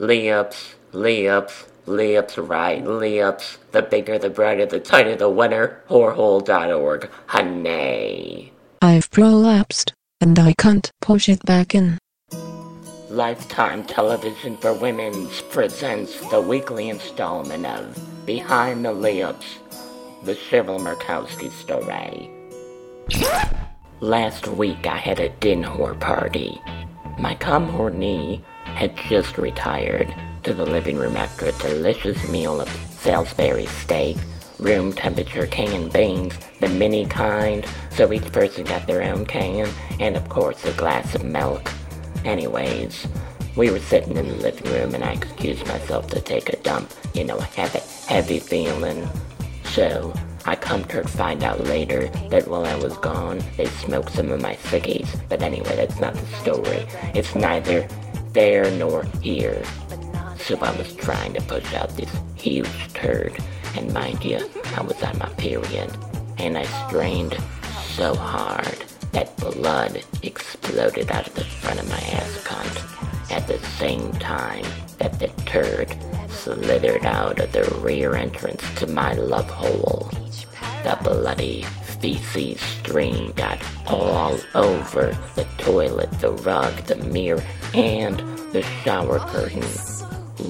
lips, lips, lips, right, lips. The bigger, the brighter, the tighter, the winner. Whorehole.org. Honey. I've prolapsed, and I can't push it back in. Lifetime Television for Women's presents the weekly installment of Behind the Lips, the Cheryl Murkowski story. Last week I had a dinner party. My comhorney had just retired to the living room after a delicious meal of Salisbury steak, room temperature canned beans, the mini kind, so each person got their own can, and of course a glass of milk. Anyways, we were sitting in the living room and I excused myself to take a dump. You know, I have a heavy feeling. So, I come to find out later that while I was gone, they smoked some of my ciggies. But anyway, that's not the story. It's neither there nor here. So I was trying to push out this huge turd. And mind you, I was on my period. And I strained so hard that blood exploded out of the front of my ass cunt at the same time that the turd slithered out of the rear entrance to my love hole. The bloody feces stream got all over the toilet, the rug, the mirror, and the shower curtain.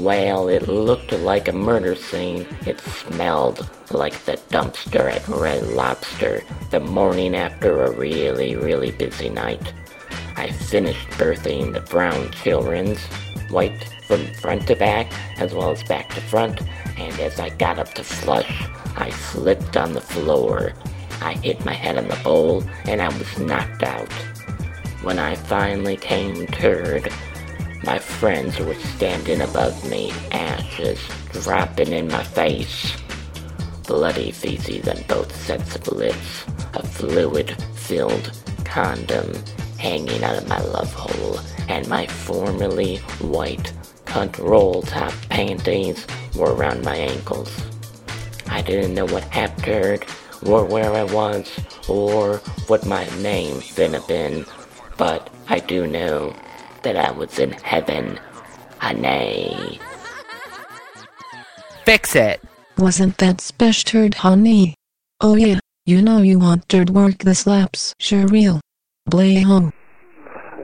Well, it looked like a murder scene. It smelled like the dumpster at Red Lobster the morning after a really, really busy night. I finished birthing the brown children's, wiped from front to back as well as back to front, as I got up to flush, I slipped on the floor. I hit my head on the bowl, and I was knocked out. When I finally came turd, my friends were standing above me, ashes dropping in my face. Bloody feces on both sets of lips, a fluid-filled condom hanging out of my love hole, and my formerly white cunt roll top panties were around my ankles. I didn't know what happened, or where I was, or what my name finna been, but I do know that I was in heaven. Honey. Fix it. Wasn't that special, honey? Oh yeah, you know you wanted work the slaps, sure real. Play home.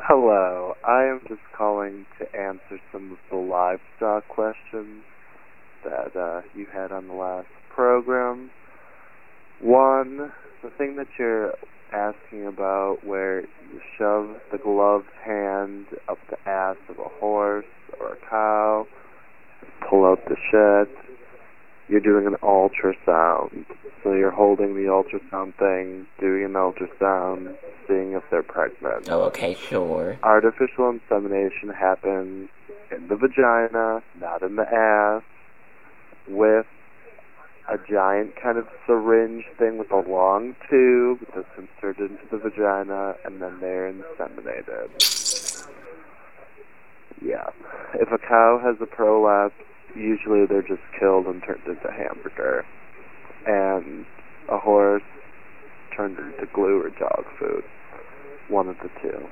Hello, I am just calling to answer some of the livestock questions that uh, you had on the last program. One, the thing that you're asking about where you shove the gloved hand up the ass of a horse or a cow, pull out the shit. You're doing an ultrasound. So you're holding the ultrasound thing, doing an ultrasound, seeing if they're pregnant. Oh, okay, sure. Artificial insemination happens in the vagina, not in the ass, with a giant kind of syringe thing with a long tube that's inserted into the vagina, and then they're inseminated. Yeah. If a cow has a prolapse, usually they're just killed and turned into hamburger. And a horse turned into glue or dog food. One of the two.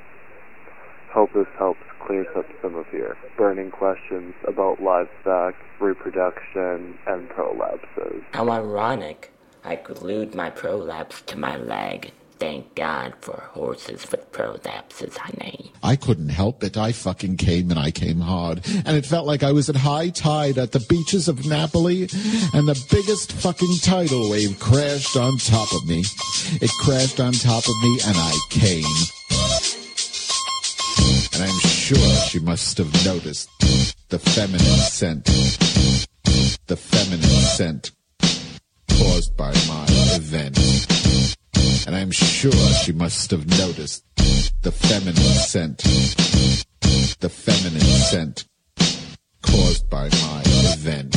Hope this helps clears up some of your burning questions about livestock, reproduction, and prolapses. How ironic. I glued my prolapse to my leg. Thank God for horses with prolapses, honey. I couldn't help it. I fucking came and I came hard. And it felt like I was at high tide at the beaches of Napoli and the biggest fucking tidal wave crashed on top of me. It crashed on top of me and I came. And I'm sure she must have noticed the feminine scent. The feminine scent caused by my event. And I'm sure she must have noticed the feminine scent. The feminine scent caused by my event.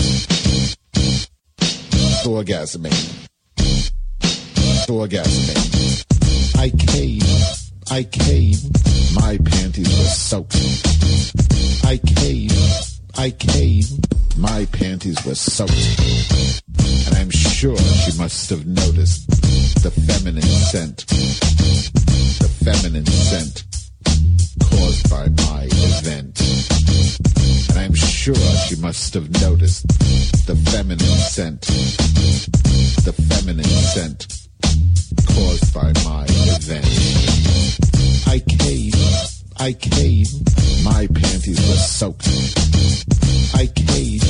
Orgasming. Orgasming. I came. I came. My panties were soaked. I came. I came. My panties were soaked. And I'm sure she must have noticed the feminine scent. The feminine scent caused by my event. And I'm sure she must have noticed the feminine scent. The feminine scent caused by my event. I came, I came, my panties were soaked. I came,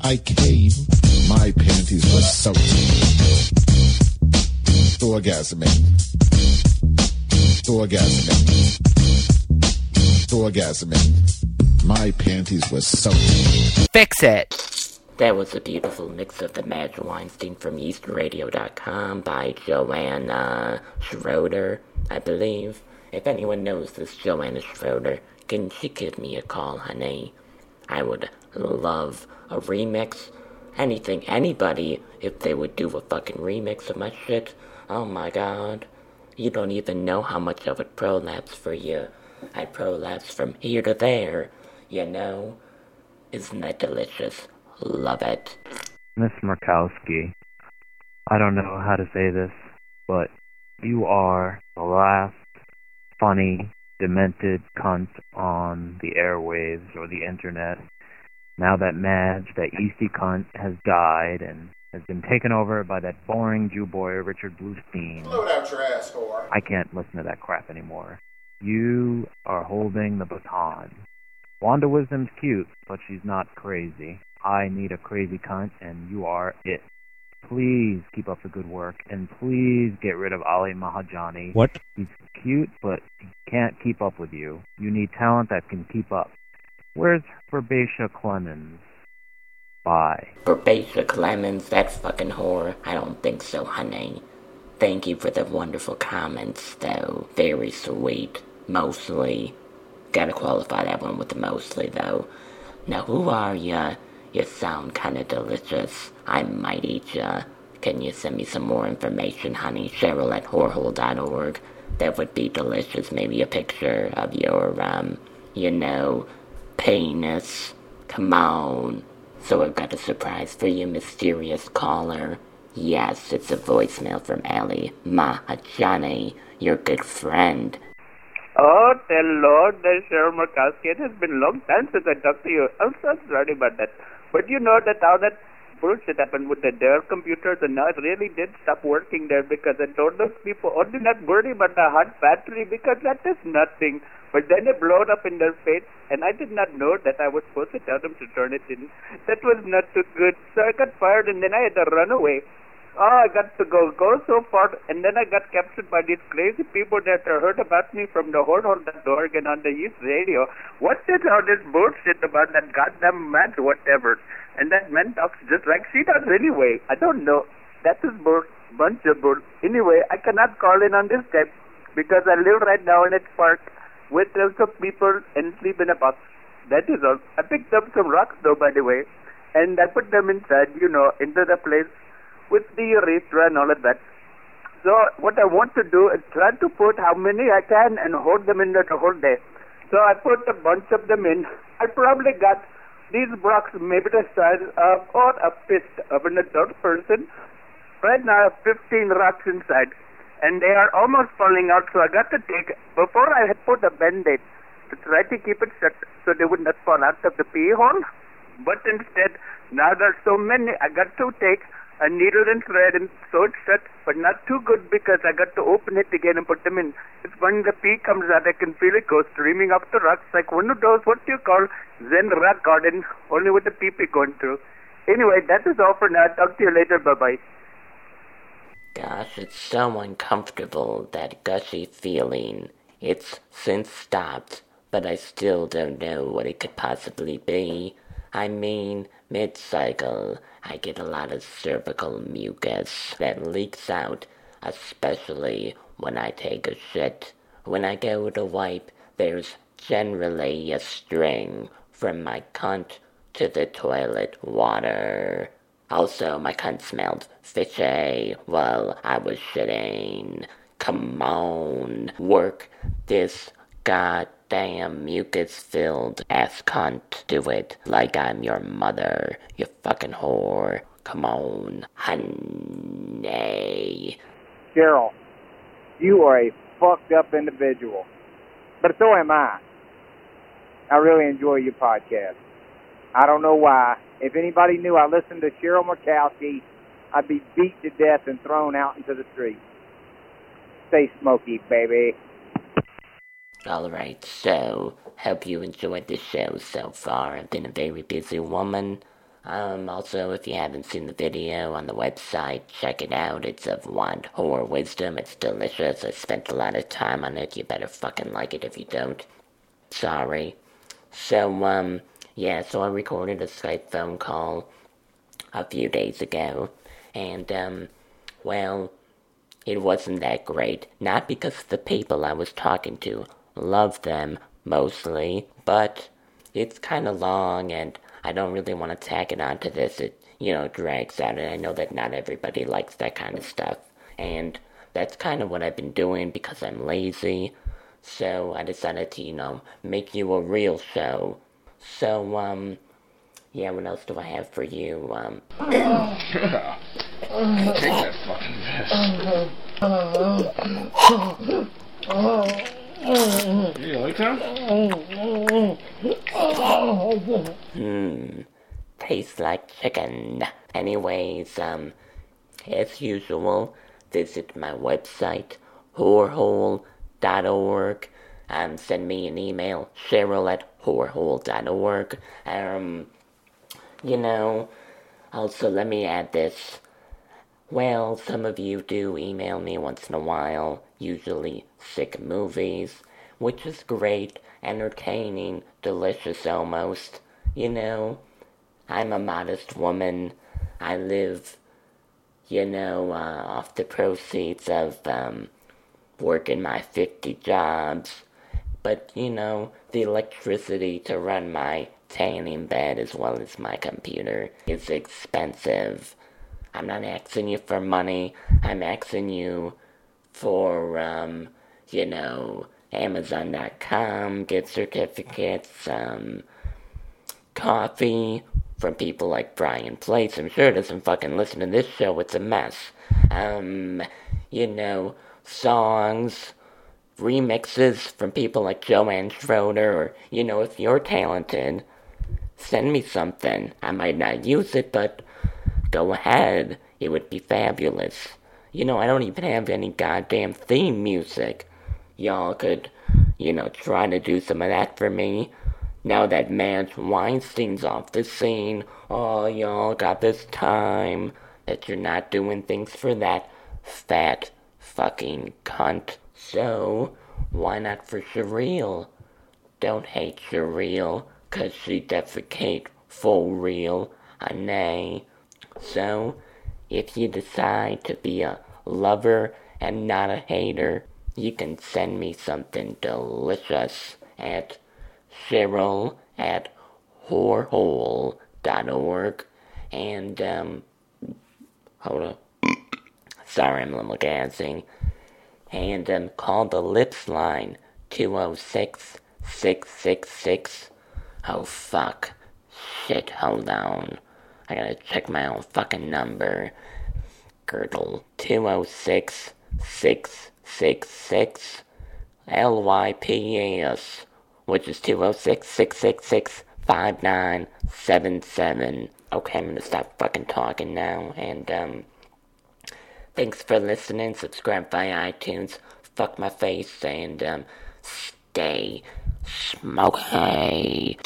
I came, my panties were soaked. Orgasming. Orgasming. Orgasming. My panties were soaked. Fix it. That was a beautiful mix of the Madge Weinstein from EastRadio.com by Joanna Schroeder, I believe. If anyone knows this Joanna Schroeder, can she give me a call, honey? I would love a remix. Anything, anybody, if they would do a fucking remix of my shit. Oh my god. You don't even know how much I would prolapse for you. I prolapse from here to there, you know? Isn't that delicious? Love it. Miss Murkowski, I don't know how to say this, but you are the last funny, demented cunt on the airwaves or the internet. Now that Madge, that yeasty cunt, has died and has been taken over by that boring Jew boy, Richard Bluestein. Load out your ass, whore. I can't listen to that crap anymore. You are holding the baton. Wanda Wisdom's cute, but she's not crazy. I need a crazy cunt, and you are it. Please keep up the good work, and please get rid of Ali Mahajani. What? He's cute, but he can't keep up with you. You need talent that can keep up. Where's Herbatia Clemens? Bye. Herbatia Clemens, that fucking whore? I don't think so, honey. Thank you for the wonderful comments, though. Very sweet. Mostly. Gotta qualify that one with the mostly, though. Now, who are ya? You sound kinda delicious. I might eat ya. Can you send me some more information, honey? Cheryl at whorehole.org. That would be delicious. Maybe a picture of your, um, you know, penis. Come on. So I've got a surprise for you, mysterious caller. Yes, it's a voicemail from Ali Mahajani, your good friend. Oh, hello, there's Cheryl Murkowski. It has been long time since I talked to you. I'm so sorry about that. But you know that all that bullshit happened with the Dell computers, and now it really did stop working there because I told those people, oh, do not worry about the hot battery because that is nothing. But then it blew up in their face, and I did not know that I was supposed to tell them to turn it in. That was not too good. So I got fired, and then I had to run away. Oh, I got to go go so far, and then I got captured by these crazy people that heard about me from the whorehole.org and on the East Radio. What is all this bullshit about that goddamn match, whatever? And that man talks just like she does anyway. I don't know. That is bull, bunch of bull. Anyway, I cannot call in on this guy because I live right now in a park with lots of people and sleep in a box. That is all. I picked up some rocks though, by the way, and I put them inside, you know, into the place with the urethra and all of that. So what I want to do is try to put how many I can and hold them in the whole day. So I put a bunch of them in. I probably got these blocks maybe the size of or a fist of an adult person. Right now I have 15 rocks inside. And they are almost falling out, so I got to take, before I had put a band-aid to try to keep it shut so they would not fall out of the pee hole. But instead, now there's so many, I got to take a needle and thread and sew it shut, but not too good because I got to open it again and put them in. It's when the pee comes out, I can feel it go streaming up the rocks like one of those, what do you call, Zen rock garden, only with the pee pee going through. Anyway, that is all for now. Talk to you later. Bye-bye. Gosh, it's so uncomfortable, that gushy feeling. It's since stopped, but I still don't know what it could possibly be. I mean, mid cycle, I get a lot of cervical mucus that leaks out, especially when I take a shit. When I go to wipe, there's generally a string from my cunt to the toilet water. Also, my cunt smelled fishy while I was shitting. Come on, work this goddamn mucus-filled ass cunt. Do it like I'm your mother, you fucking whore. Come on, honey. Cheryl, you are a fucked up individual. But so am I. I really enjoy your podcast. I don't know why. If anybody knew I listened to Cheryl Murkowski, I'd be beat to death and thrown out into the street. Stay smoky, baby. Alright, so, hope you enjoyed the show so far. I've been a very busy woman. Um, also, if you haven't seen the video on the website, check it out. It's of Wand Horror Wisdom. It's delicious. I spent a lot of time on it. You better fucking like it if you don't. Sorry. So, um, yeah, so I recorded a Skype phone call a few days ago. And, um, well, it wasn't that great. Not because of the people I was talking to loved them, mostly, but it's kind of long and I don't really want to tack it onto this. It, you know, drags out, and I know that not everybody likes that kind of stuff. And that's kind of what I've been doing because I'm lazy. So I decided to, you know, make you a real show. So, um, yeah, what else do I have for you? Um, Take that fucking vest. You like that? Hmm. Tastes like chicken. Anyways, um, as usual, visit my website, whorehole.org. Um, send me an email, cheryl at whorehole.org. Um, you know, also let me add this. Well, some of you do email me once in a while, usually sick movies, which is great, entertaining, delicious almost. You know, I'm a modest woman. I live, you know, uh, off the proceeds of um, working my 50 jobs. But, you know, the electricity to run my tanning bed as well as my computer is expensive. I'm not asking you for money. I'm asking you for, um, you know, Amazon.com, gift certificates, um, coffee from people like Brian Place. I'm sure doesn't fucking listen to this show. It's a mess. Um, you know, songs, remixes from people like Joanne Schroeder, or, you know, if you're talented, send me something. I might not use it, but go ahead. It would be fabulous. You know, I don't even have any goddamn theme music. Y'all could, you know, try to do some of that for me. Now that Madge Weinstein's off the scene, oh, y'all got this time that you're not doing things for that fat fucking cunt. So, why not for Cheryl? Don't hate Cheryl, 'cause she defecate full real, a nay. So, if you decide to be a lover and not a hater, you can send me something delicious at Cheryl at whorehole.org. And, um, hold up. Sorry, I'm a little gassing. And, um, call the Lips line 206 666. Oh, fuck. Shit, hold on. I gotta check my own fucking number. Girdle 206 666 LYPS, which is 206 666 5977. Okay, I'm gonna stop fucking talking now, and, um, thanks for listening. Subscribe via iTunes. Fuck my face, and, um, stay smoky.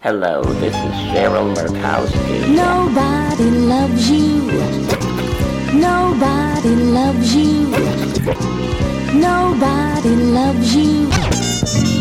Hello, this is Cheryl Murkowski. Nobody loves you. Nobody loves you. Nobody loves you.